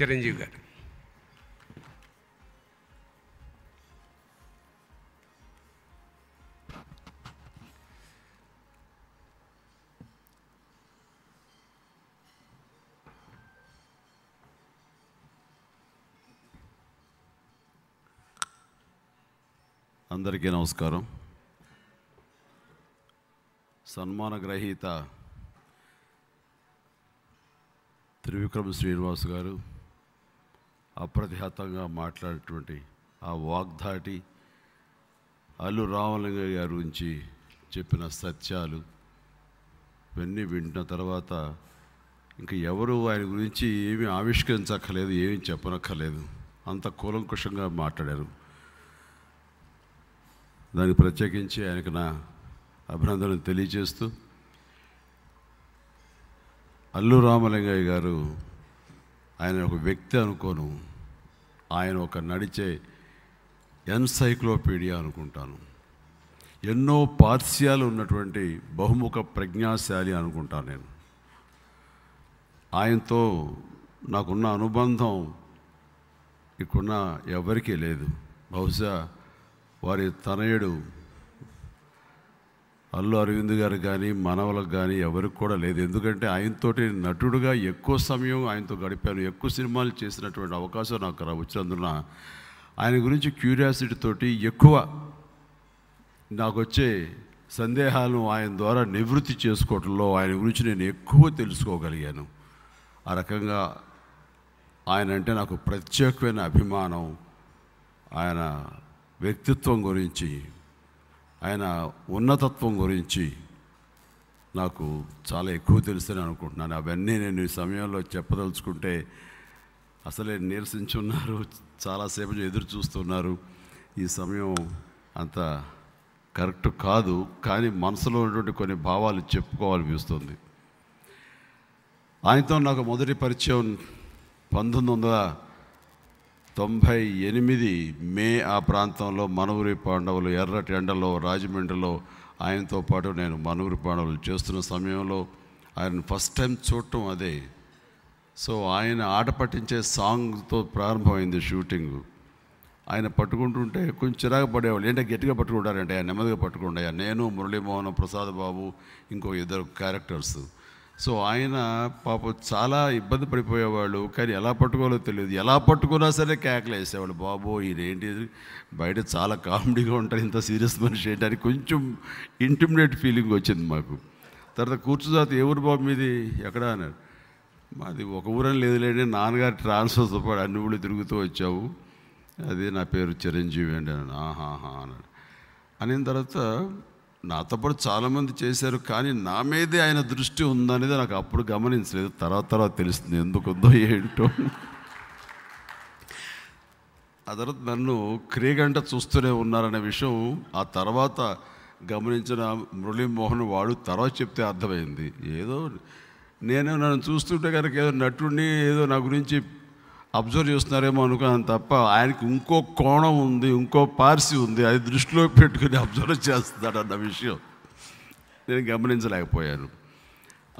చిరంజీవి గారు అందరికీ నమస్కారం సన్మాన గ్రహీత త్రివిక్రమ శ్రీనివాస్ గారు అప్రతిహతంగా మాట్లాడేటువంటి ఆ వాగ్దాటి అల్లు రామలింగ గారి గురించి చెప్పిన సత్యాలు ఇవన్నీ వింటున్న తర్వాత ఇంకా ఎవరు ఆయన గురించి ఏమి ఆవిష్కరించక్కర్లేదు ఏమి చెప్పనక్కర్లేదు. అంత కూలంకుషంగా మాట్లాడారు. దానికి ప్రత్యేకించి ఆయనకు నా అభినందనలు తెలియజేస్తూ అల్లు రామలింగయ్య గారు ఆయన ఒక వ్యక్తి అనుకోను. ఆయన ఒక నడిచే ఎన్సైక్లోపీడియా అనుకుంటాను. ఎన్నో పార్శ్యాలు ఉన్నటువంటి బహుముఖ ప్రజ్ఞాశాలి అనుకుంటాను నేను. ఆయనతో నాకున్న అనుబంధం ఇక్కడున్న ఎవరికీ లేదు. బహుశా వారి తనయుడు అల్లు అరవింద్ గారు కానీ మనవలకు కానీ ఎవరికి కూడా లేదు. ఎందుకంటే ఆయనతోటి నటుడుగా ఎక్కువ సమయం ఆయనతో గడిపాను. ఎక్కువ సినిమాలు చేసినటువంటి అవకాశం నాకు వచ్చినందున ఆయన గురించి క్యూరియాసిటీ తోటి ఎక్కువ నాకు వచ్చే సందేహాలను ఆయన ద్వారా నివృత్తి చేసుకోవటంలో ఆయన గురించి నేను ఎక్కువ తెలుసుకోగలిగాను. ఆ రకంగా ఆయన అంటే నాకు ప్రత్యేకమైన అభిమానం. ఆయన వ్యక్తిత్వం గురించి ఆయన ఉన్నతత్వం గురించి నాకు చాలా ఎక్కువ తెలుసని అనుకుంటున్నాను. అవన్నీ నేను ఈ సమయంలో చెప్పదలుచుకుంటే అసలే నీరసించున్నారు చాలాసేపు ఎదురు చూస్తున్నారు. ఈ సమయం అంత కరెక్ట్ కాదు కానీ మనసులో ఉన్నటువంటి కొన్ని భావాలు చెప్పుకోవాలనిపిస్తుంది. ఆయనతో నాకు మొదటి పరిచయం పంతొమ్మిది వందల తొంభై ఎనిమిది మే ఆ ప్రాంతంలో మనవరి పాండవులు ఎర్రటి ఎండలో రాజమండ్రిలో ఆయనతో పాటు నేను మనవరి పాండవులు చేస్తున్న సమయంలో ఆయన ఫస్ట్ టైం చూడటం అదే. సో ఆయన ఆట పట్టించే సాంగ్తో ప్రారంభమైంది షూటింగ్. ఆయన పట్టుకుంటుంటే కొంచెం చిరాకు పడేవాళ్ళు ఏంటంటే గట్టిగా పట్టుకుంటారంటే ఆయన నెమ్మదిగా పట్టుకుంటాయా నేను మురళీమోహన్ ప్రసాద్ బాబు ఇంకో ఇద్దరు క్యారెక్టర్స్. సో ఆయన పాప చాలా ఇబ్బంది పడిపోయేవాళ్ళు. కానీ ఎలా పట్టుకోవాలో తెలియదు. ఎలా పట్టుకున్నా సరే కేకలు వేసేవాళ్ళు. బాబు ఈయనేంటి బయట చాలా కామెడీగా ఉంటారు. ఇంత సీరియస్ మనిషి ఏంటి? అని కొంచెం ఇంటిమిడేట్ ఫీలింగ్ వచ్చింది మాకు. తర్వాత కూర్చుజాతి ఏ ఊరు బాబు మీది? ఎక్కడ? అన్నారు. మాది ఒక ఊరని లేదులేండి. నాన్నగారు ట్రాన్స్ఫర్తో పాటు అన్ని ఊళ్ళు తిరుగుతూ వచ్చావు. అది నా పేరు చిరంజీవి అండి అన్నాడు ఆహాహా అన్నాడు. అనిన తర్వాత నాతో పాటు చాలామంది చేశారు కానీ నా మీదే ఆయన దృష్టి ఉందనేది నాకు అప్పుడు గమనించలేదు. తర్వాత తర్వాత తెలుస్తుంది ఎందుకుందో ఏంటో. ఆ తర్వాత నన్ను క్రీగంట చూస్తూనే ఉన్నారనే విషయం ఆ తర్వాత గమనించిన మురళీమోహన్ వాడు తర్వాత చెప్తే అర్థమైంది. ఏదో నేను నన్ను చూస్తుంటే కనుక ఏదో నటుడిని ఏదో నా గురించి అబ్జర్వ్ చేస్తున్నారేమో అనుకున్నాను తప్ప ఆయనకి ఇంకో కోణం ఉంది ఇంకో పార్సి ఉంది అది దృష్టిలో పెట్టుకుని అబ్జర్వ్ చేస్తున్నాడు అన్న విషయం నేను గమనించలేకపోయాను.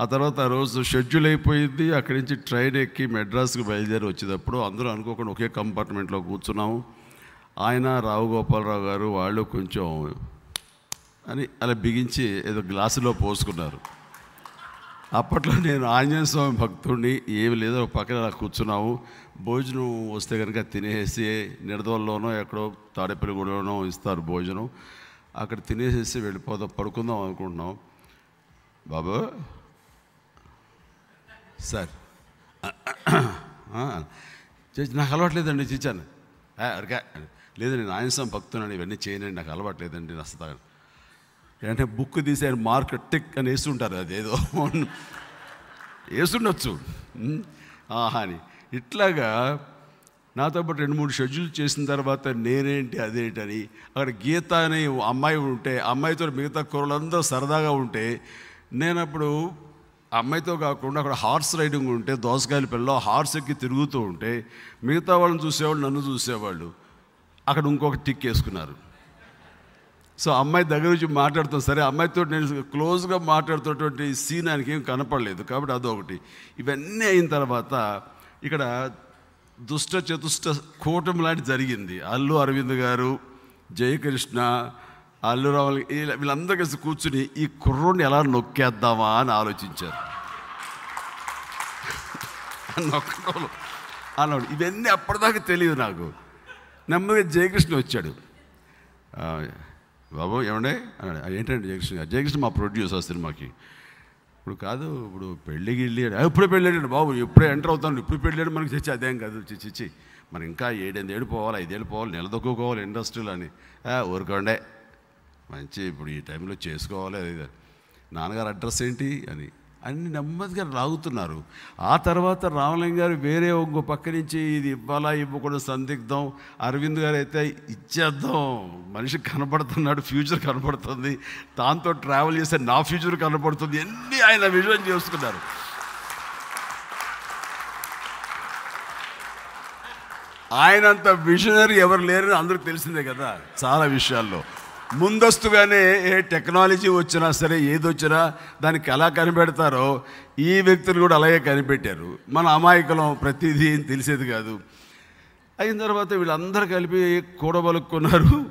ఆ తర్వాత ఆ రోజు షెడ్యూల్ అయిపోయింది అక్కడి నుంచి ట్రైన్ ఎక్కి మెడ్రాస్కి బయలుదేరి వచ్చేటప్పుడు అందరూ అనుకోకుండా ఒకే కంపార్ట్మెంట్లో కూర్చున్నాము. ఆయన రావు గోపాలరావు గారు వాళ్ళు కొంచెం అని అలా బిగించి ఏదో గ్లాసులో పోసుకున్నారు. అప్పట్లో నేను ఆంజనేయ స్వామి భక్తుడిని ఏమి లేదో పక్కన అలా కూర్చున్నాము భోజనం వస్తే కనుక తినేసి నిడదవల్లోనో ఎక్కడో తాడేపల్లిగూడలోనో ఇస్తారు భోజనం. అక్కడ తినేసేసి వెళ్ళిపోదాం పడుకుందాం అనుకుంటున్నాం. బాబు సార్ చేసి నాకు అలవాట్లేదండి చిచ్చాను అరకా లేదు నేను స్వామి భక్తున్నాను ఇవన్నీ చేయనండి నాకు అలవాట్లేదండి నస్తాను అంటే బుక్ తీసి ఆయన మార్క్ టిక్ అని వేస్తుంటారు అదేదో వేస్తుండొచ్చు. ఆహా అని. ఇట్లాగా నాతో పాటు రెండు మూడు షెడ్యూల్ చేసిన తర్వాత నేనేంటి అదేంటని అక్కడ గీత అనే అమ్మాయి ఉంటే అమ్మాయితో మిగతా కూరలందరూ సరదాగా ఉంటే నేను అప్పుడు అమ్మాయితో కాకుండా అక్కడ హార్స్ రైడింగ్ ఉంటే దోసకాయల పిల్ల హార్స్ ఎక్కి తిరుగుతూ ఉంటే మిగతా వాళ్ళని చూసేవాళ్ళు నన్ను చూసేవాళ్ళు. అక్కడ ఇంకొక టిక్ వేసుకున్నారు. సో అమ్మాయి దగ్గర నుంచి మాట్లాడుతాం. సరే అమ్మాయితో నేను క్లోజ్గా మాట్లాడుతున్నటువంటి సీన్ ఆయనకి ఏం కనపడలేదు. కాబట్టి అదొకటి. ఇవన్నీ అయిన తర్వాత ఇక్కడ దుష్ట చతుష్ట కూటమి లాంటి జరిగింది. అల్లు అరవింద్ గారు జయకృష్ణ అల్లు రావులు వీళ్ళ- వీళ్ళందరూ కలిసి కూర్చుని ఈ కుర్రోడిని ఎలా నొక్కేద్దామా అని ఆలోచించారు. నొక్కడం అన్నాడు ఇవన్నీ అప్పటిదాకా తెలియదు నాకు. నెమ్మదిగా జయకృష్ణ వచ్చాడు. బాబు ఏమండే? అన్నాడు. ఏంటంటే ఏంటండి జయకృష్ణ గారు? జయకృష్ణ మా ప్రొడ్యూసర్ సినిమాకి. ఇప్పుడు కాదు ఇప్పుడు పెళ్ళి గిళ్ళి "ఆ, ఇప్పుడే పెళ్ళాడు బాబు. ఇప్పుడే ఎంటర్ అవుతాను. ఇప్పుడు పెళ్ళాడు మనకి చచ్చి. అదేం కాదు. చిచ్చి చిచ్చి మరి ఇంకా ఏడెనిమిది ఏడు పోవాలి ఐదేళ్ళు పోవాలి నిలదొక్కుకోవాలి ఇండస్ట్రీలో అని. ఊరుకోండే. మంచి ఇప్పుడు ఈ టైంలో చేసుకోవాలి అది నాన్నగారు అడ్రస్ ఏంటి? అని. అన్ని నెమ్మదిగా లాగుతున్నారు. ఆ తర్వాత రామలింగ గారు వేరే ఇంకో పక్క నుంచి ఇది ఇవ్వాలా ఇవ్వకూడదు సందిగ్ధం అరవింద్ గారు అయితే ఇచ్చేద్దాం మనిషి కనపడుతున్నాడు ఫ్యూచర్ కనపడుతుంది దాంతో ట్రావెల్ చేస్తే నా ఫ్యూచర్ కనపడుతుంది అన్నీ ఆయన విజన్ చేసుకున్నారు. ఆయనంత విజనరీ ఎవరు లేరని అందరికి తెలిసిందే కదా చాలా విషయాల్లో. ముందస్తుగానే ఏ టెక్నాలజీ వచ్చినా సరే ఏది వచ్చినా దానికి ఎలా కనిపెడతారో ఈ వ్యక్తులు కూడా అలాగే కనిపెట్టారు. మన అమాయకులం ప్రతిదీ ఏం తెలిసేది కాదు. అయిన తర్వాత వీళ్ళందరూ కలిపి కూడబలుక్కున్నారు.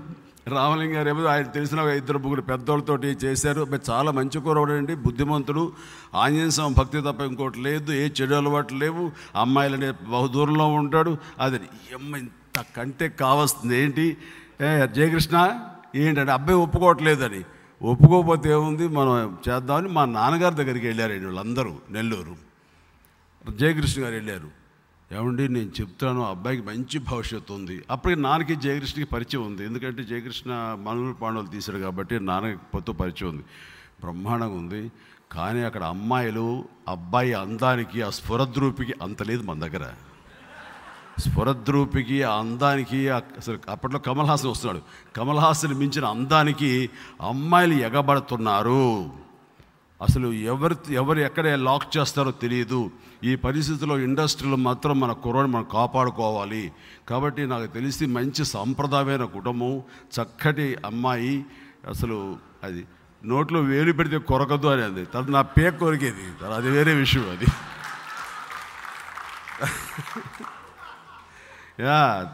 రామలింగ గారు ఏమో ఆయన తెలిసిన ఇద్దరు ముగ్గురు పెద్దోళ్ళతోటి చేశారు. చాలా మంచి కూరవడండి బుద్ధిమంతుడు ఆంజనేయ స్వామి భక్తి తప్ప ఇంకోటి లేదు. ఏ చెడు అలవాట్లు లేవు. అమ్మాయిలనే బహుదూరంలో ఉంటాడు. అది ఈ ఇంత కంటే కావస్తుంది ఏంటి? జయకృష్ణ ఏంటంటే అబ్బాయి ఒప్పుకోవట్లేదని. ఒప్పుకోకపోతే ఏముంది? మనం చేద్దామని మా నాన్నగారి దగ్గరికి వెళ్ళారండి వాళ్ళందరూ నెల్లూరు. జయకృష్ణ గారు వెళ్ళారు. ఏమండి నేను చెప్తాను ఆ అబ్బాయికి మంచి భవిష్యత్తు ఉంది. అప్పటికి నాన్నకి జయకృష్ణకి పరిచయం ఉంది. ఎందుకంటే జయకృష్ణ మనూరు పాండవులు తీశాడు కాబట్టి నాన్నతో పరిచయం ఉంది. బ్రహ్మాండంగా ఉంది. కానీ అక్కడ అమ్మాయిలు అబ్బాయి అందానికి ఆ స్ఫురద్రూపికి అంత లేదు మన దగ్గర. స్వరద్రూపికి ఆ అందానికి అసలు అప్పట్లో కమల్ హాసన్ వస్తున్నాడు. కమల్ హాసన్ మించిన అందానికి అమ్మాయిలు ఎగబడుతున్నారు. అసలు ఎవరి ఎవరు ఎక్కడ లాక్ చేస్తారో తెలియదు. ఈ పరిస్థితిలో ఇండస్ట్రీలో మాత్రం మన కుర్రని మనం కాపాడుకోవాలి. కాబట్టి నాకు తెలిసి మంచి సాంప్రదాయమైన కుటుంబం చక్కటి అమ్మాయి అసలు అది నోట్లో వేలు పెడితే కొరకదు అని అంది. తర్వాత నా పేక కొరికేది. అది వేరే విషయం అది. యా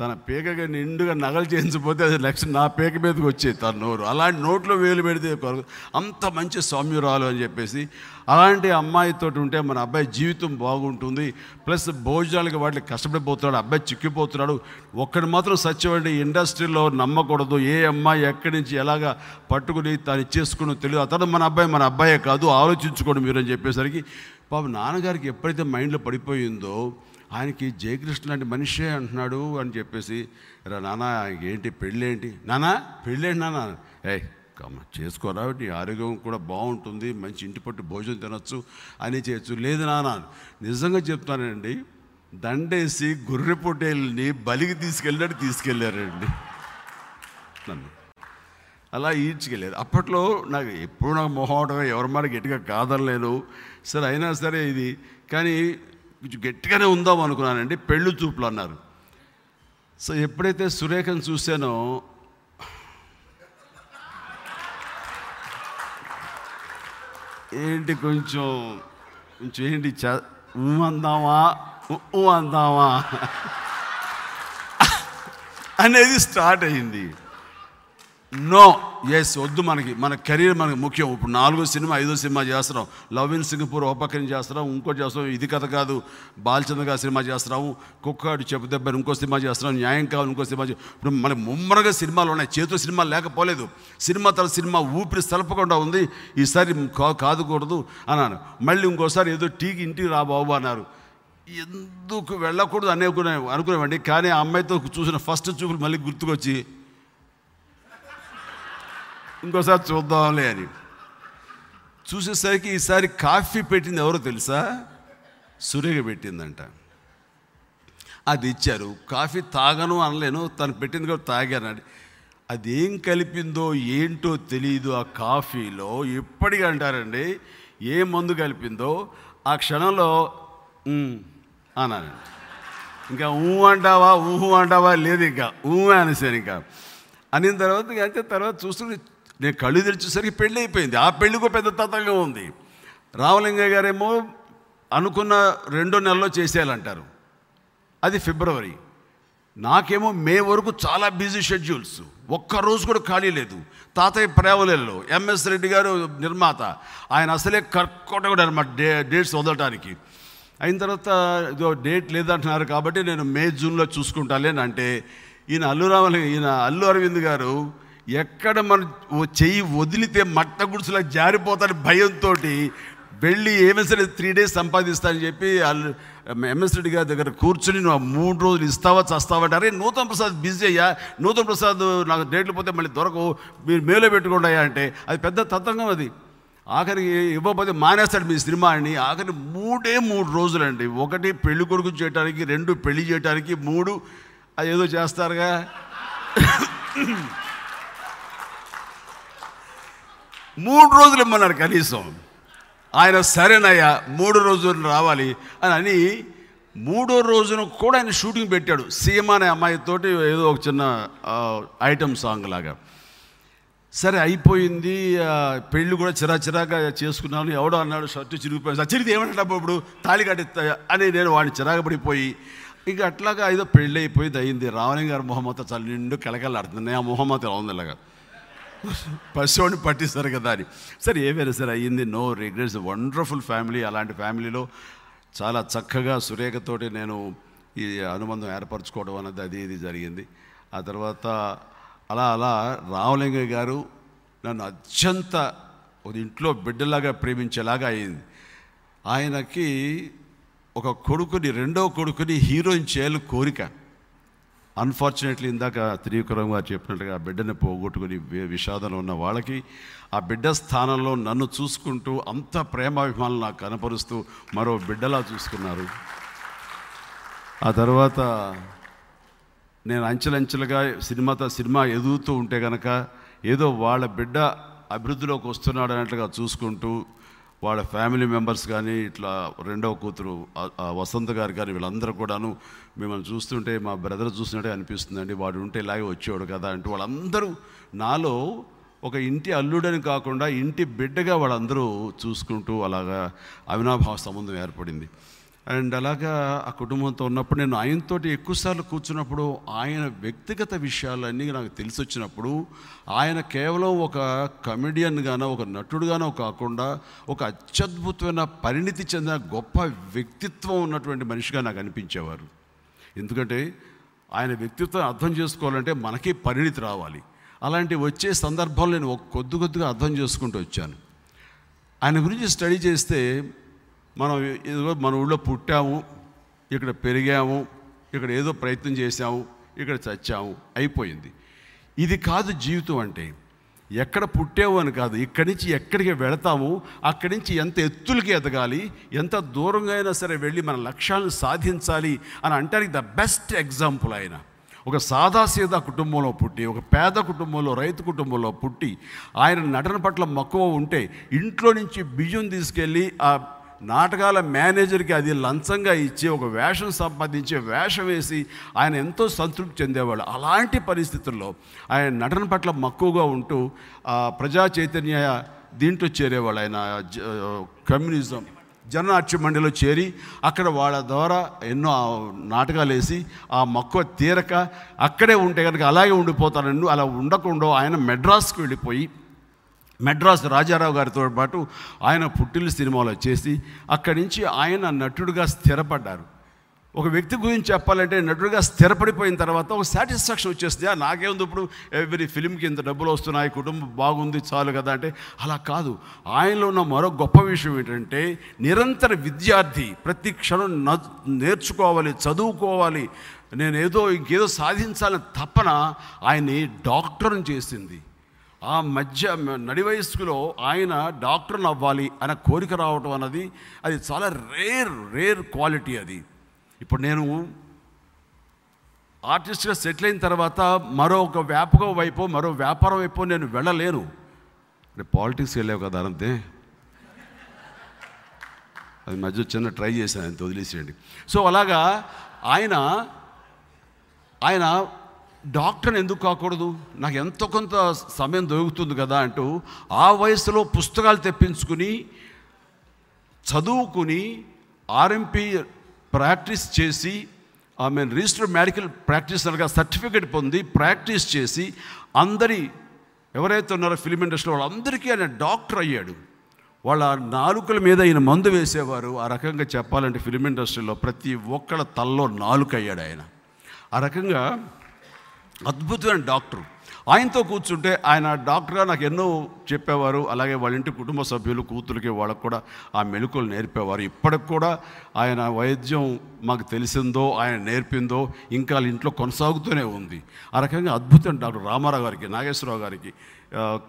తన పీకగా నిండుగా నగలు చేయించకపోతే అది లక్ష నా పేక మీదకి వచ్చేది తన నోరు. అలాంటి నోట్లో వేలు పెడితే కొరకు అంత మంచి సౌమ్యురాలు అని చెప్పేసి అలాంటి అమ్మాయితో ఉంటే మన అబ్బాయి జీవితం బాగుంటుంది. ప్లస్ భోజనాలకి వాటికి కష్టపడిపోతున్నాడు అబ్బాయి చిక్కిపోతున్నాడు. ఒక్కడి మాత్రం సత్యమండి ఇండస్ట్రీలో నమ్మకూడదు. ఏ అమ్మాయి ఎక్కడి నుంచి ఎలాగా పట్టుకుని తను ఇచ్చేసుకుని తెలియదు. అతను మన అబ్బాయి మన అబ్బాయే కాదు ఆలోచించుకోండి మీరు అని చెప్పేసరికి పాపం నాన్నగారికి ఎప్పుడైతే మైండ్లో పడిపోయిందో ఆయనకి జయకృష్ణ లాంటి మనిషే అంటున్నాడు అని చెప్పేసి రా నాన్న ఏంటి పెళ్ళేంటి? నానా పెళ్ళేంటి నాన్న ఏ కమ్మ చేసుకోరా నీ ఆరోగ్యం కూడా బాగుంటుంది మంచి ఇంటి పట్టు భోజనం తినొచ్చు అని చేయొచ్చు. లేదు నాన్న నిజంగా చెప్తానండి దండేసి గొర్రె బలికి తీసుకెళ్ళినట్టు తీసుకెళ్ళారండి. నన్ను. అలా ఈడ్చుకెళ్ళారు. అప్పట్లో నాకు ఎప్పుడు నాకు మొహమాటంగా ఎవరి మాట గట్టిగా కాదనలేదు. సరే అయినా సరే ఇది. కానీ కొంచెం గట్టిగానే ఉందాం అనుకున్నానండి. పెళ్ళు చూపులు అన్నారు. సో ఎప్పుడైతే సురేఖను చూశానో ఏంటి కొంచెం కొంచెం ఏంటి చ అందామా ఊ అందామా అనేది స్టార్ట్ అయింది నో. ఎస్ వద్దు మనకి. మన కెరీర్ మనకి ముఖ్యం. ఇప్పుడు నాలుగో సినిమా ఐదో సినిమా చేస్తున్నాం. లవ్ ఇన్ సింగపూర్ ఉపకరణ చేస్తున్నాం. ఇంకోటి చేస్తున్నాం. ఇది కథ కాదు. బాలచంద్ర గారు సినిమా చేస్తున్నాము కుక్కాడు చెప్పు దెబ్బని ఇంకో సినిమా చేస్తున్నాం. న్యాయం కావాలి ఇంకో సినిమా ఇప్పుడు మన ముమ్మరగా సినిమాలు ఉన్నాయి. చేతితో సినిమా లేకపోలేదు. సినిమా తల సినిమా ఊపిరి తలపకుండా ఉంది. ఈసారి కా- కాదుకూడదు అన్నాను. మళ్ళీ ఇంకోసారి ఏదో టీకి ఇంటికి రా బాబు అన్నారు. ఎందుకు వెళ్ళకూడదు? అనుకునే అనుకునేవండి కానీ ఆ అమ్మాయితో చూసిన ఫస్ట్ చూపులు మళ్ళీ గుర్తుకొచ్చి ఇంకోసారి చూద్దాంలే అని. చూసేసరికి ఈసారి కాఫీ పెట్టింది ఎవరో తెలుసా? సురేగ పెట్టిందంట. అది ఇచ్చారు. కాఫీ తాగను అనలేను తను పెట్టింది కూడా తాగానండి అది ఏం కలిపిందో ఏంటో తెలియదు ఆ కాఫీలో. ఎప్పటికీ అంటారండి ఏ మందు కలిపిందో ఆ క్షణంలో అన్నానండి ఇంకా ఊ అంటావా ఊహు అంటావా లేదు ఇంకా. ఊ అనేసాను ఇంకా. అనిన తర్వాత అయితే అంతే తర్వాత చూస్తుంటే నేను కళ్ళు తెరిచేసరికి పెళ్ళి అయిపోయింది. ఆ పెళ్ళికి పెద్ద తతంగా ఉంది. రామలింగయ్య గారేమో అనుకున్న రెండో నెలలో చేసేయాలంటారు. అది ఫిబ్రవరి. నాకేమో మే వరకు చాలా బిజీ షెడ్యూల్స్. ఒక్క రోజు కూడా ఖాళీ లేదు. తాతయ్య ప్రేమలలో ఎంఎస్ రెడ్డి గారు నిర్మాత. ఆయన అసలే కర్కోటకుడు అనమాట డే డేట్స్ వదలటానికి. అయిన తర్వాత ఇదో డేట్ లేదంటున్నారు కాబట్టి నేను మే జూన్లో చూసుకుంటాలే అంటే ఈయన అల్లు రామలింగ ఈయన అల్లు అరవింద్ గారు ఎక్కడ మన చెయ్యి వదిలితే మట్ట గుడుసులా జారిపోతాడు భయంతో వెళ్ళి ఏమైనా త్రీ డేస్ సంపాదిస్తానని చెప్పి వాళ్ళు ఎంఎస్ రెడ్డి గారి దగ్గర కూర్చుని నువ్వు మూడు రోజులు ఇస్తావా చస్తావా అరే నూతన్ ప్రసాద్ బిజీ అయ్యా నూతన్ ప్రసాద్ నాకు డేట్లు పోతే మళ్ళీ దొరకవు మీరు మేలో పెట్టుకోండి అయ్యా అంటే అది పెద్ద తత్వంగం అది. ఆఖరికి ఇవ్వకపోతే మానేస్తాడు మీ సినిమా అని ఆఖరి మూడే మూడు రోజులండి. ఒకటి పెళ్ళి కొడుకు చేయడానికి రెండు పెళ్ళి చేయడానికి మూడు అది ఏదో చేస్తారుగా. మూడు రోజులు ఇమ్మన్నారు కనీసం. ఆయన సరేనయ్యా మూడు రోజులు రావాలి అని అని మూడో రోజున కూడా ఆయన షూటింగ్ పెట్టాడు. సీమ అనే అమ్మాయితోటి ఏదో ఒక చిన్న ఐటమ్ సాంగ్ లాగా. సరే అయిపోయింది పెళ్ళి కూడా చిరా చిరాగా చేసుకున్నాను. ఎవడో అన్నాడు షర్టు చిరిగిపోయింది. చిరిగి ఏమంటాడు ఇప్పుడు? తాళి కట్టిస్తా అని నేను వాడిని చిరాకు పడిపోయి ఇంకా అట్లాగా ఏదో పెళ్ళి అయిపోయింది అయింది. రావణి గారు మొహమ్మత చాలా నిండు కలకలాడుతుంది ఆ మొహమ్మత ఎలా ఉంది ఇలాగా పశువుని పట్టిస్తారు కదా అని. సరే ఏమైనా సరే అయ్యింది? No regrets. Wonderful family. అలాంటి ఫ్యామిలీలో చాలా చక్కగా సురేఖతోటి నేను ఈ అనుబంధం ఏర్పరచుకోవడం అన్నది అది ఇది జరిగింది. ఆ తర్వాత అలా అలా రామలింగయ్య గారు నన్ను అత్యంత ఒక ఇంట్లో బిడ్డలాగా ప్రేమించేలాగా అయింది ఆయనకి ఒక కొడుకుని రెండో కొడుకుని హీరోయిన్ చేయాలి కోరిక. అన్ఫార్చునేట్లీ ఇందాక త్రివిక్రమ్ గారు చెప్పినట్టుగా ఆ బిడ్డని పోగొట్టుకుని విషాదంలో ఉన్న వాళ్ళకి ఆ బిడ్డ స్థానంలో నన్ను చూసుకుంటూ అంత ప్రేమాభిమానులు నాకు కనపరుస్తూ మరో బిడ్డలా చూసుకున్నారు. ఆ తర్వాత నేను అంచెలంచెలుగా సినిమాతో సినిమా ఎదుగుతూ ఉంటే కనుక ఏదో వాళ్ళ బిడ్డ అభివృద్ధిలోకి వస్తున్నాడు అన్నట్లుగా చూసుకుంటూ వాళ్ళ ఫ్యామిలీ మెంబర్స్ కానీ ఇట్లా రెండవ కూతురు వసంత గారు కానీ వీళ్ళందరూ కూడాను మిమ్మల్ని చూస్తుంటే మా బ్రదర్ చూసినట్టే అనిపిస్తుందండి. వాడు ఉంటే ఇలాగే వచ్చేవాడు కదా అంటూ వాళ్ళందరూ నాలో ఒక ఇంటి అల్లుడని కాకుండా ఇంటి బిడ్డగా వాళ్ళందరూ చూసుకుంటూ అలాగా అవినాభావ సంబంధం ఏర్పడింది. అండ్ అలాగా ఆ కుటుంబంతో ఉన్నప్పుడు నేను ఆయనతో ఎక్కువసార్లు కూర్చున్నప్పుడు ఆయన వ్యక్తిగత విషయాలన్నీ నాకు తెలిసి వచ్చినప్పుడు ఆయన కేవలం ఒక కమెడియన్గానో ఒక నటుడుగానో కాకుండా ఒక అత్యద్భుతమైన పరిణితి చెందిన గొప్ప వ్యక్తిత్వం ఉన్నటువంటి మనిషిగా నాకు అనిపించేవారు. ఎందుకంటే ఆయన వ్యక్తిత్వం అర్థం చేసుకోవాలంటే మనకి పరిణితి రావాలి. అలాంటి వచ్చే సందర్భంలో నేను ఒక కొద్ది కొద్దిగా అర్థం చేసుకుంటూ వచ్చాను. ఆయన గురించి స్టడీ చేస్తే మనం ఏదో మన ఊళ్ళో పుట్టాము ఇక్కడ పెరిగాము ఇక్కడ ఏదో ప్రయత్నం చేశాము ఇక్కడ చచ్చాము అయిపోయింది. ఇది కాదు జీవితం అంటే. ఎక్కడ పుట్టావు అని కాదు ఇక్కడి నుంచి ఎక్కడికి వెళతాము అక్కడి నుంచి ఎంత ఎత్తులకి ఎదగాలి ఎంత దూరంగా అయినా సరే వెళ్ళి మన లక్ష్యాలను సాధించాలి అని అంటానికి ద బెస్ట్ ఎగ్జాంపుల్ ఆయన. ఒక సాదాసీదా కుటుంబంలో పుట్టి ఒక పేద కుటుంబంలో రైతు కుటుంబంలో పుట్టి ఆయన నటన పట్ల మక్కువ ఉంటే ఇంట్లో నుంచి బియ్యం తీసుకెళ్ళి ఆ నాటకాల మేనేజర్కి అది లంచంగా ఇచ్చి ఒక వేషం సంపాదించి వేషం వేసి ఆయన ఎంతో సంతృప్తి చెందేవాళ్ళు. అలాంటి పరిస్థితుల్లో ఆయన నటన పట్ల మక్కువగా ఉంటూ ప్రజా చైతన్య దీంట్లో చేరేవాళ్ళు ఆయన జ- కమ్యూనిజం జననాట్య మండలిలో చేరి అక్కడ వాళ్ళ ద్వారా ఎన్నో నాటకాలు వేసి ఆ మక్కువ తీరక అక్కడే ఉంటే కనుక అలాగే ఉండిపోతానన్ను అలా ఉండకుండా ఆయన మెడ్రాస్కి వెళ్ళిపోయి మెడ్రాస్ రాజారావు గారితో పాటు ఆయన పుట్టిల్లు సినిమాలో చేసి అక్కడి నుంచి ఆయన నటుడుగా స్థిరపడ్డారు. ఒక వ్యక్తి గురించి చెప్పాలంటే నటుడుగా స్థిరపడిపోయిన తర్వాత ఒక సాటిస్ఫాక్షన్ వచ్చేస్తుంది. "ఆ, నాకేముంది ఇప్పుడు? ఎవ్రీ ఫిల్మ్కి ఇంత డబ్బులు వస్తున్నాయి కుటుంబం బాగుంది చాలు కదా అంటే అలా కాదు. ఆయనలో ఉన్న మరో గొప్ప విషయం ఏంటంటే నిరంతర విద్యార్థి ప్రతి క్షణం న- నేర్చుకోవాలి చదువుకోవాలి. నేను ఏదో ఇంకేదో సాధించాలని తపన ఆయన్ని డాక్టర్ని చేసింది. ఆ మధ్య నడి వయస్కులో ఆయన డాక్టర్ని అవ్వాలి అనే కోరిక రావటం అన్నది అది చాలా రేర్ రేర్ క్వాలిటీ అది. ఇప్పుడు నేను ఆర్టిస్ట్గా సెటిల్ అయిన తర్వాత మరో ఒక వ్యాపకం వైపు మరో వ్యాపారం వైపు నేను వెళ్ళలేను. అంటే పాలిటిక్స్కి వెళ్ళావు కదా అంతే అది మధ్య చిన్న ట్రై చేశాను అంత వదిలేసేయండి. సో అలాగా ఆయన ఆయన డాక్టర్ని ఎందుకు కాకూడదు? నాకు ఎంతో కొంత సమయం దొరుకుతుంది కదా అంటూ ఆ వయసులో పుస్తకాలు తెప్పించుకుని చదువుకుని ఆర్ఎంపీ ప్రాక్టీస్ చేసి ఆమె రిజిస్టర్డ్ మెడికల్ ప్రాక్టీసర్గా సర్టిఫికేట్ పొంది ప్రాక్టీస్ చేసి అందరి ఎవరైతే ఉన్నారో ఫిలిం ఇండస్ట్రీలో వాళ్ళందరికీ ఆయన డాక్టర్ అయ్యాడు. వాళ్ళ నాలుకల మీద ఈయన మందు వేసేవారు. ఆ రకంగా చెప్పాలంటే ఫిలిం ఇండస్ట్రీలో ప్రతి ఒక్కళ్ళ తల్లో నాలుక అయ్యాడు ఆయన. ఆ రకంగా అద్భుతమైన డాక్టర్. ఆయనతో కూర్చుంటే ఆయన డాక్టర్గా నాకు ఎన్నో చెప్పేవారు. అలాగే వాళ్ళ ఇంటి కుటుంబ సభ్యులు కూతురికి వాళ్ళకు కూడా ఆ మెలకువలు నేర్పేవారు. ఇప్పటికి కూడా ఆయన వైద్యం మాకు తెలిసిందో ఆయన నేర్పిందో ఇంకా వాళ్ళ ఇంట్లో కొనసాగుతూనే ఉంది. ఆ రకంగా అద్భుతం డాక్టర్ రామారావు గారికి నాగేశ్వరరావు గారికి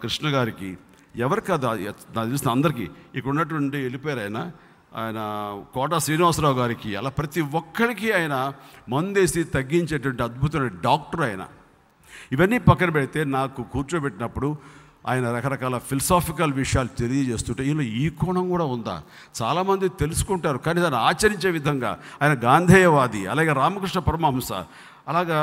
కృష్ణ గారికి ఎవరికి అది నాకు తెలిసిన అందరికీ ఇక్కడ ఉన్నటువంటి వెళ్ళిపోయారు ఆయన. ఆయన కోట శ్రీనివాసరావు గారికి అలా ప్రతి ఒక్కరికి ఆయన మందేసి తగ్గించేటువంటి అద్భుతమైన డాక్టర్ ఆయన. ఇవన్నీ పక్కన పెడితే నాకు కూర్చోబెట్టినప్పుడు ఆయన రకరకాల ఫిలసాఫికల్ విషయాలు తెలియజేస్తుంటే ఈయన ఈ కోణం కూడా ఉందా? చాలామంది తెలుసుకుంటారు కానీ దాన్ని ఆచరించే విధంగా ఆయన గాంధేయవాది అలాగే రామకృష్ణ పరమహంస అలాగా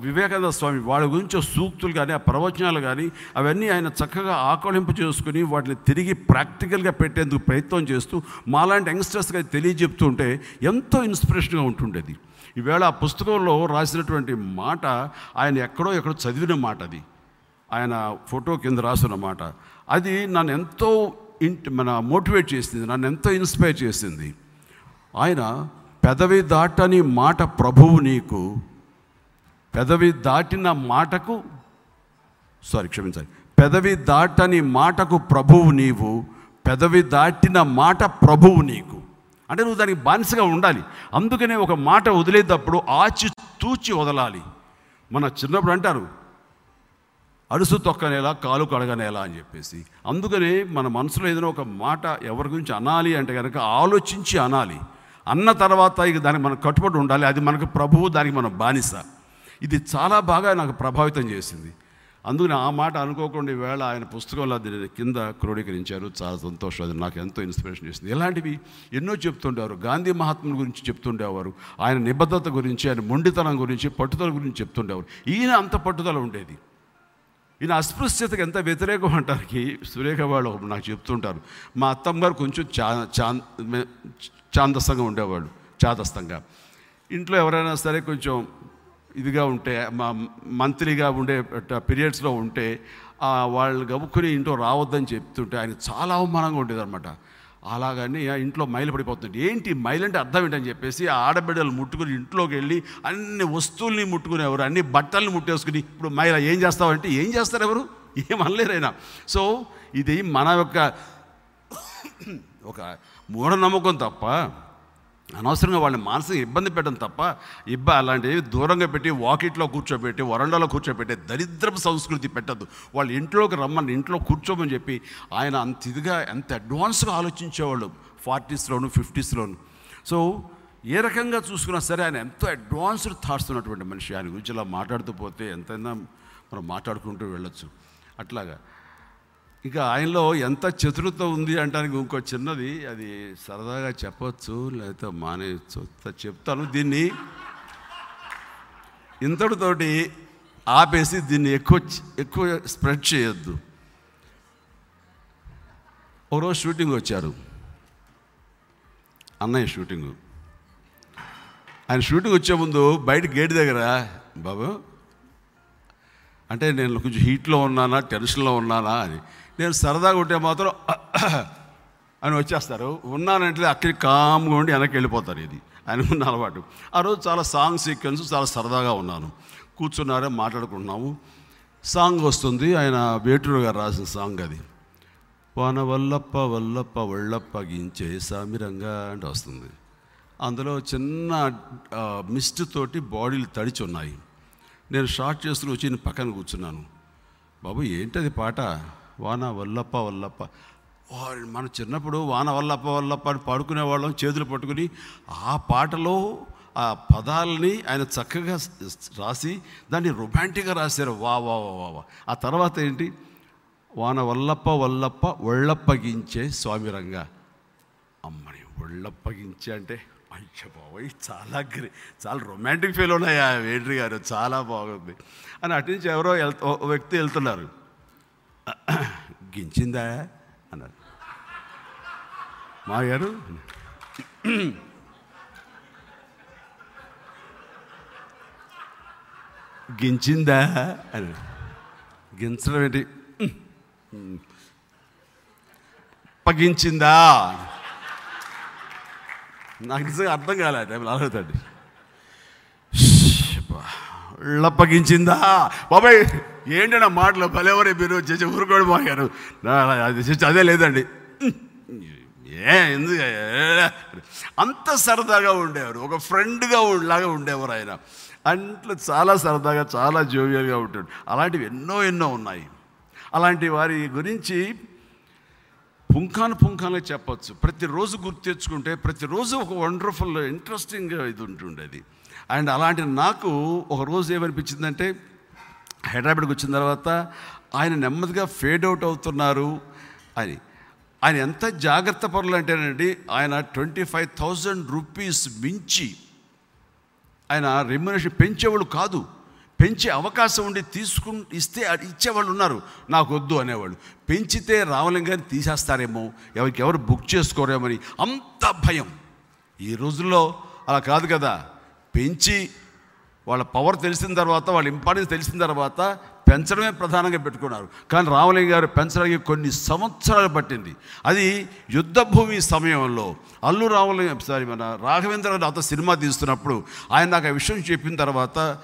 వివేకానంద స్వామి వాళ్ళ గురించి సూక్తులు కానీ ఆ ప్రవచనాలు కానీ అవన్నీ ఆయన చక్కగా ఆకళింపు చేసుకుని వాటిని తిరిగి ప్రాక్టికల్గా పెట్టేందుకు ప్రయత్నం చేస్తూ మాలాంటి యంగ్స్టర్స్గా తెలియజెప్తుంటే ఎంతో ఇన్స్పిరేషన్గా ఉంటుండేది. ఈవేళ ఆ పుస్తకంలో రాసినటువంటి మాట ఆయన ఎక్కడో ఎక్కడో చదివిన మాట అది. ఆయన ఫోటో కింద రాసిన మాట. అది నన్ను ఎంతో ఇంట్ మన మోటివేట్ చేసింది నన్ను ఎంతో ఇన్స్పైర్ చేసింది. ఆయన పెదవి దాటని మాట ప్రభువు నీకు పెదవి దాటిన మాటకు సారీ క్షమించాలి పెదవి దాటని మాటకు ప్రభువు నీవు పెదవి దాటిన మాట ప్రభువు నీకు అంటే నువ్వు దానికి బానిసగా ఉండాలి. అందుకనే ఒక మాట వదిలేటప్పుడు ఆచి తూచి వదలాలి. మన చిన్నప్పుడు అంటారు అడుసు తొక్కనేలా కాలు కడగనేలా అని చెప్పేసి. అందుకనే మన మనసులో ఏదైనా ఒక మాట ఎవరి గురించి అనాలి అంటే కనుక ఆలోచించి అనాలి. అన్న తర్వాత ఇక దానికి మనం కట్టుబడి ఉండాలి. అది మనకు ప్రభువు దానికి మనం బానిస. ఇది చాలా బాగా నాకు ప్రభావితం చేసింది. అందుకని ఆ మాట అనుకోకుండా ఈవేళ ఆయన పుస్తకంలో దీని కింద క్రోడీకరించారు. చాలా సంతోషం. అది నాకు ఎంతో ఇన్స్పిరేషన్ ఇస్తుంది ఇలాంటివి ఎన్నో చెప్తుండేవారు. గాంధీ మహాత్ముల గురించి చెప్తుండేవారు. ఆయన నిబద్ధత గురించి ఆయన మొండితనం గురించి పట్టుదల గురించి చెప్తుండేవారు. ఈయన అంత పట్టుదల ఉండేది. ఈయన అస్పృశ్యతకు ఎంత వ్యతిరేకం అంటానికి సురేఖ వాళ్ళు నాకు చెప్తుంటారు. మా అత్తమ్మ గారు కొంచెం చా చాందస్తంగా ఉండేవాళ్ళు. చాదస్తంగా ఇంట్లో ఎవరైనా సరే కొంచెం ఇదిగా ఉంటే మా మంత్లీగా ఉండే పీరియడ్స్లో ఉంటే వాళ్ళు గబుక్కుని ఇంట్లో రావద్దని చెప్తుంటే ఆయన చాలా అవమానంగా ఉండేదన్నమాట. అలాగని ఇంట్లో మైలు పడిపోతుంది. ఏంటి మైలు అంటే అర్థం ఏంటని చెప్పేసి ఆ ఆడబిడ్డలు ముట్టుకుని ఇంట్లోకి వెళ్ళి అన్ని వస్తువుల్ని ముట్టుకునేవారు అన్ని బట్టల్ని ముట్టేసుకుని ఇప్పుడు మైల ఏం చేస్తావంటే ఏం చేస్తారు ఎవరు? ఏం సో ఇది మన యొక్క ఒక మూఢనమ్మకం తప్ప అనవసరంగా వాళ్ళని మానసిక ఇబ్బంది పెట్టడం తప్ప ఇబ్బ అలాంటివి దూరంగా పెట్టి వాకిట్లో కూర్చోబెట్టి వరండాలో కూర్చోబెట్టి దరిద్రపు సంస్కృతి పెట్టద్దు. వాళ్ళ ఇంట్లోకి రమ్మని ఇంట్లో కూర్చోమని చెప్పి ఆయన అంత ఇదిగా ఎంత అడ్వాన్స్గా ఆలోచించేవాళ్ళు ఫార్టీస్లోను ఫిఫ్టీస్లోను. సో ఏ రకంగా చూసుకున్నా సరే ఆయన ఎంతో అడ్వాన్స్డ్ థాట్స్ ఉన్నటువంటి మనిషి. ఆయన గురించి ఇలా మాట్లాడుతూ పోతే ఎంతైనా మనం మాట్లాడుకుంటూ వెళ్ళొచ్చు. అట్లాగా. ఇక ఆయనలో ఎంత చతురత ఉంది అంటానికి ఇంకో చిన్నది అది సరదాగా చెప్పచ్చు లేకపోతే మానేయచ్చు చెప్తాను. దీన్ని ఇంతటితోటి ఆపేసి దీన్ని ఎక్కువ ఎక్కువ స్ప్రెడ్ చేయొద్దు. ఒకరోజు షూటింగ్ వచ్చారు. అన్నయ్య షూటింగు. ఆయన షూటింగ్ వచ్చే ముందు బయట గేట్ దగ్గర బాబు అంటే నేను కొంచెం హీట్లో ఉన్నానా టెన్షన్లో ఉన్నానా అని నేను సరదాగా ఉంటే మాత్రం అని వచ్చేస్తారు. ఉన్నానంటే అక్కడికి కామ్గా ఉండి వెనక్కి వెళ్ళిపోతారు ఇది. ఆయన ఉన్న అలవాటు. ఆ రోజు చాలా సాంగ్ సీక్వెన్స్ చాలా సరదాగా ఉన్నాను. కూర్చున్నారే మాట్లాడుకుంటున్నాము. సాంగ్ వస్తుంది. ఆయన వేటూరు గారు రాసిన సాంగ్ అది. వాన వల్లప్ప వల్లప్ప వల్లప్ప గించే సామిరంగా అంటే వస్తుంది. అందులో చిన్న మిస్ట్ తోటి బాడీలు తడిచి ఉన్నాయి. నేను షార్ట్ చేస్తూ వచ్చి నేను పక్కన కూర్చున్నాను. బాబు ఏంటది పాట? వాన వల్లప్ప వల్లప్ప. వారి- మన చిన్నప్పుడు వాన వల్లప్ప వల్లప్ప అని పాడుకునేవాళ్ళం చేతులు పట్టుకుని ఆ పాటలో ఆ పదాలని ఆయన చక్కగా రాసి దాన్ని రొమాంటిక్గా రాశారు. వా వా వా వా వా. ఆ తర్వాత ఏంటి? వాన వల్లప్ప వల్లప్ప ఒళ్ళప్పగించే స్వామిరంగా అమ్మని ఒళ్ళప్పగించే అంటే అయ్య బాబోయ్ చాలా గ్రే చాలా రొమాంటిక్ ఫీల్ ఉన్నాయి? ఆ వేడ్రి గారు చాలా బాగుంది. అని అటు నుంచి ఎవరో వెళ్త వ్యక్తి వెళ్తున్నారు. గించిందా అన్నారు మా గారు గించిందా అని గించడం ఏంటి? పగించిందా? నాకు నిజంగా అర్థం కాలే ఆ టైంలో అడుగుతాండి లప్పగించిందా బాబాయ్! ఏంటి నా మాటలు? భలేవరే మీరు? చచ్చి ఊరుకోడు మాగారు అది అదే లేదండి. ఏ ఎందుకు? అంత సరదాగా ఉండేవారు. ఒక ఫ్రెండ్గా లాగా ఉండేవారు ఆయన. అంట్లో చాలా సరదాగా చాలా జోవియల్గా ఉంటాడు. అలాంటివి ఎన్నో ఎన్నో ఉన్నాయి. అలాంటి వారి గురించి పుంఖాను పుంఖాను చెప్పచ్చు. ప్రతిరోజు గుర్తు తెచ్చుకుంటే ప్రతిరోజు ఒక వండర్ఫుల్ ఇంట్రెస్టింగ్ ఇది ఉంటుండేది. అండ్ అలాంటి నాకు ఒక రోజు ఏమనిపించిందంటే హైదరాబాద్కి వచ్చిన తర్వాత ఆయన నెమ్మదిగా ఫేడ్ అవుట్ అవుతున్నారు అని. ఆయన ఎంత జాగ్రత్త పనులు అంటేనండి ఆయన ట్వంటీ ఫైవ్ థౌజండ్ రూపీస్ మించి ఆయన రెమ్యునేషన్ పెంచేవాళ్ళు కాదు. పెంచే అవకాశం ఉండి తీసుకు ఇస్తే అది ఇచ్చేవాళ్ళు ఉన్నారు. నాకు వద్దు అనేవాళ్ళు. పెంచితే రామలింగాన్ని తీసేస్తారేమో ఎవరికి ఎవరు బుక్ చేసుకోరేమని అంత భయం. ఈ రోజుల్లో అలా కాదు కదా. పెంచి వాళ్ళ పవర్ తెలిసిన తర్వాత వాళ్ళ ఇంపార్టెన్స్ తెలిసిన తర్వాత పెంచడమే ప్రధానంగా పెట్టుకున్నారు. కానీ రామలింగ గారు పెంచడానికి కొన్ని సంవత్సరాలు పట్టింది. అది యుద్ధభూమి సమయంలో అల్లు రామలింగ సారీ మన రాఘవేంద్ర గారు నాతో సినిమా తీస్తున్నప్పుడు ఆయన నాకు ఆ విషయం చెప్పిన తర్వాత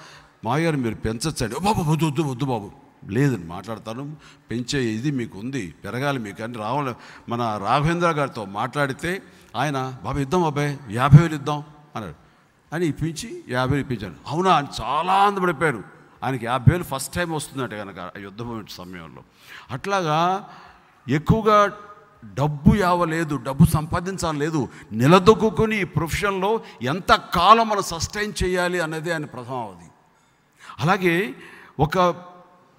మాయగారు మీరు పెంచచ్చండి. బాబు వద్దు వద్దు వద్దు బాబు. లేదని మాట్లాడతాను. పెంచే ఇది మీకు ఉంది పెరగాలి మీకు. అని రావాలి మన రాఘవేంద్ర గారితో మాట్లాడితే ఆయన బాబు ఇద్దాం బాబాయ్ యాభై వేలు ఇద్దాం అన్నాడు. అని ఇప్పించి యాభై ఇప్పించాను అవునా? అని చాలా ఆనందపడిపోయారు ఆయనకి యాభై వేలు ఫస్ట్ టైం వస్తుందట కనుక ఆ సమయంలో. అట్లాగా ఎక్కువగా డబ్బు యావలేదు డబ్బు సంపాదించాలి లేదు. నిలదొక్కుని ఈ ప్రొఫెషన్లో ఎంత కాలం మనం సస్టైన్ చేయాలి అనేది ఆయన ప్రథమావధి అలాగే ఒక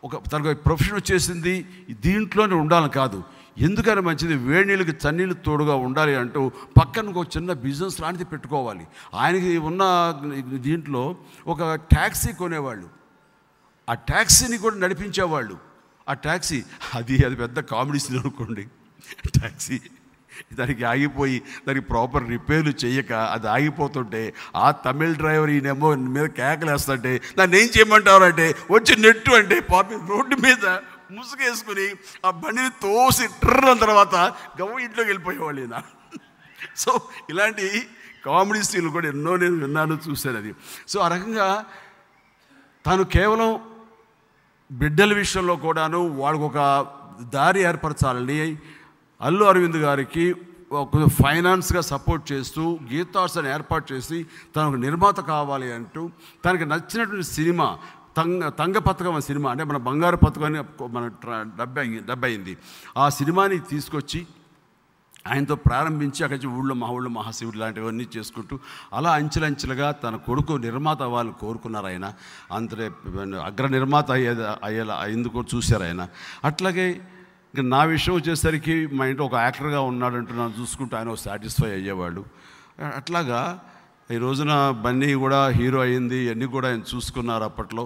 ఒక తనకు ప్రొఫెషన్ వచ్చేసింది దీంట్లోనే ఉండాలని కాదు. ఎందుకని మంచిది? వేడి నీళ్ళకి చన్నీళ్ళు తోడుగా ఉండాలి అంటూ పక్కన ఒక చిన్న బిజినెస్ లాంటిది పెట్టుకోవాలి. ఆయనకి ఉన్న దీంట్లో ఒక ట్యాక్సీ కొనేవాళ్ళు. ఆ ట్యాక్సీని కూడా నడిపించేవాళ్ళు. ఆ ట్యాక్సీ అది అది పెద్ద కామెడీ సీన్ అనుకోండి. ట్యాక్సీ దానికి ఆగిపోయి దానికి ప్రాపర్ రిపేర్లు చేయక అది ఆగిపోతుంటే ఆ తమిళ డ్రైవర్ ఈయనేమో మీద కేకలేస్తుంటే దాన్ని ఏం చేయమంటారంటే వచ్చి నెట్టు అంటే పాపి రోడ్డు మీద ముసుగేసుకుని ఆ బండిని తోసి ట్రన్న తర్వాత గవ్వ ఇంట్లోకి వెళ్ళిపోయేవాళ్ళు ఈయన. సో ఇలాంటి కామెడీ సీన్లు కూడా ఎన్నో నేను విన్నాను చూశాను అది. సో ఆ రకంగా తాను కేవలం బిడ్డల విషయంలో కూడాను వాళ్ళకు ఒక దారి ఏర్పరచాలని అల్లు అరవింద్ గారికి కొంచెం ఫైనాన్స్గా సపోర్ట్ చేస్తూ గీతార్స్ అని ఏర్పాటు చేసి తనకు నిర్మాత కావాలి అంటూ తనకి నచ్చినటువంటి సినిమా తంగ తంగ పథకం సినిమా అంటే మన బంగారు పథకం అని మన ట్ర- డబ్బై ఆ సినిమాని తీసుకొచ్చి ఆయనతో ప్రారంభించి అక్కడి నుంచి ఊళ్ళో మా ఊళ్ళో మహాశివుడు లాంటివన్నీ చేసుకుంటూ అలా అంచెలంచెలుగా తన కొడుకు నిర్మాత వాళ్ళు కోరుకున్నారు ఆయన. అంతటే అగ్ర నిర్మాత అయ్యే అయ్యేలా అయిందుకు చూశారు ఆయన. అట్లాగే ఇంకా నా విషయం వచ్చేసరికి మా ఇంట్లో ఒక యాక్టర్గా ఉన్నాడంటూ నన్ను చూసుకుంటూ ఆయన సాటిస్ఫై అయ్యేవాడు. అట్లాగా ఈ రోజున బన్నీ కూడా హీరో అయింది ఇవన్నీ కూడా ఆయన చూసుకున్నారు అప్పట్లో.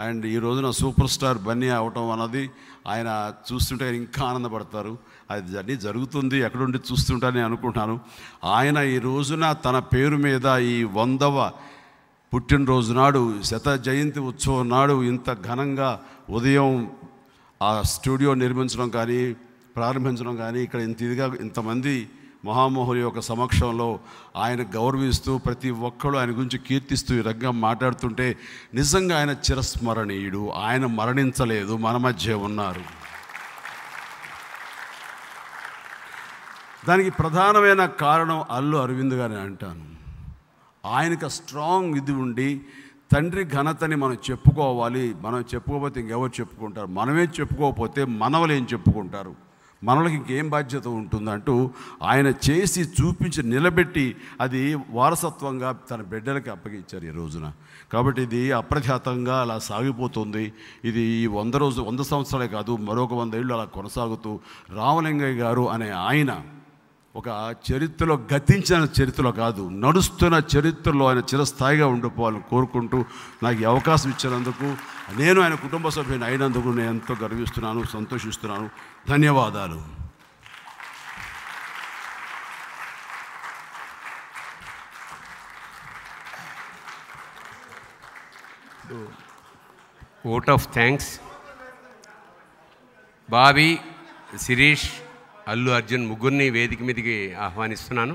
అండ్ ఈ రోజున సూపర్ స్టార్ బన్నీ అవటం అన్నది ఆయన చూస్తుంటే ఆయన ఇంకా ఆనందపడతారు. అది అన్నీ జరుగుతుంది ఎక్కడుండి చూస్తుంటారని అనుకుంటున్నాను. ఆయన ఈ రోజున తన పేరు మీద ఈ వందవ పుట్టినరోజు నాడు శత జయంతి ఉత్సవం నాడు ఇంత ఘనంగా ఉదయం ఆ స్టూడియో నిర్మించడం కానీ ప్రారంభించడం కానీ ఇక్కడ ఇంత ఇదిగా ఇంతమంది మహామోహుల యొక్క సమక్షంలో ఆయన గౌరవిస్తూ ప్రతి ఒక్కరు ఆయన గురించి కీర్తిస్తూ ఈ రంగం మాట్లాడుతుంటే నిజంగా ఆయన చిరస్మరణీయుడు. ఆయన మరణించలేదు. మన మధ్య ఉన్నారు. దానికి ప్రధానమైన కారణం అల్లు అరవింద్ గారిని అంటాను. ఆయనకు స్ట్రాంగ్ ఇది ఉండి తండ్రి ఘనతని మనం చెప్పుకోవాలి. మనం చెప్పుకోకపోతే ఇంకెవరు చెప్పుకుంటారు? మనమే చెప్పుకోకపోతే మనవలు ఏం చెప్పుకుంటారు. మనలకి ఇంకేం బాధ్యత ఉంటుందంటూ ఆయన చేసి చూపించి నిలబెట్టి అది వారసత్వంగా తన బిడ్డలకి అప్పగించారు ఈ రోజున. కాబట్టి ఇది అప్రఖ్యాతంగా అలా సాగిపోతుంది. ఇది ఈ వంద రోజు వంద సంవత్సరాలే కాదు మరొక వంద ఏళ్ళు అలా కొనసాగుతూ రామలింగయ్య గారు అనే ఆయన ఒక చరిత్రలో గతించిన చరిత్రలో కాదు నడుస్తున్న చరిత్రలో ఆయన చిరస్థాయిగా ఉండిపోవాలని కోరుకుంటూ నాకు అవకాశం ఇచ్చినందుకు నేను ఆయన కుటుంబ సభ్యుని అయినందుకు నేను ఎంతో గర్విస్తున్నాను సంతోషిస్తున్నాను. ధన్యవాదాలు. Vote of thanks Bobby Sirish Allu Arjun ముగ్గురిని వేదిక మీదకి ఆహ్వానిస్తున్నాను.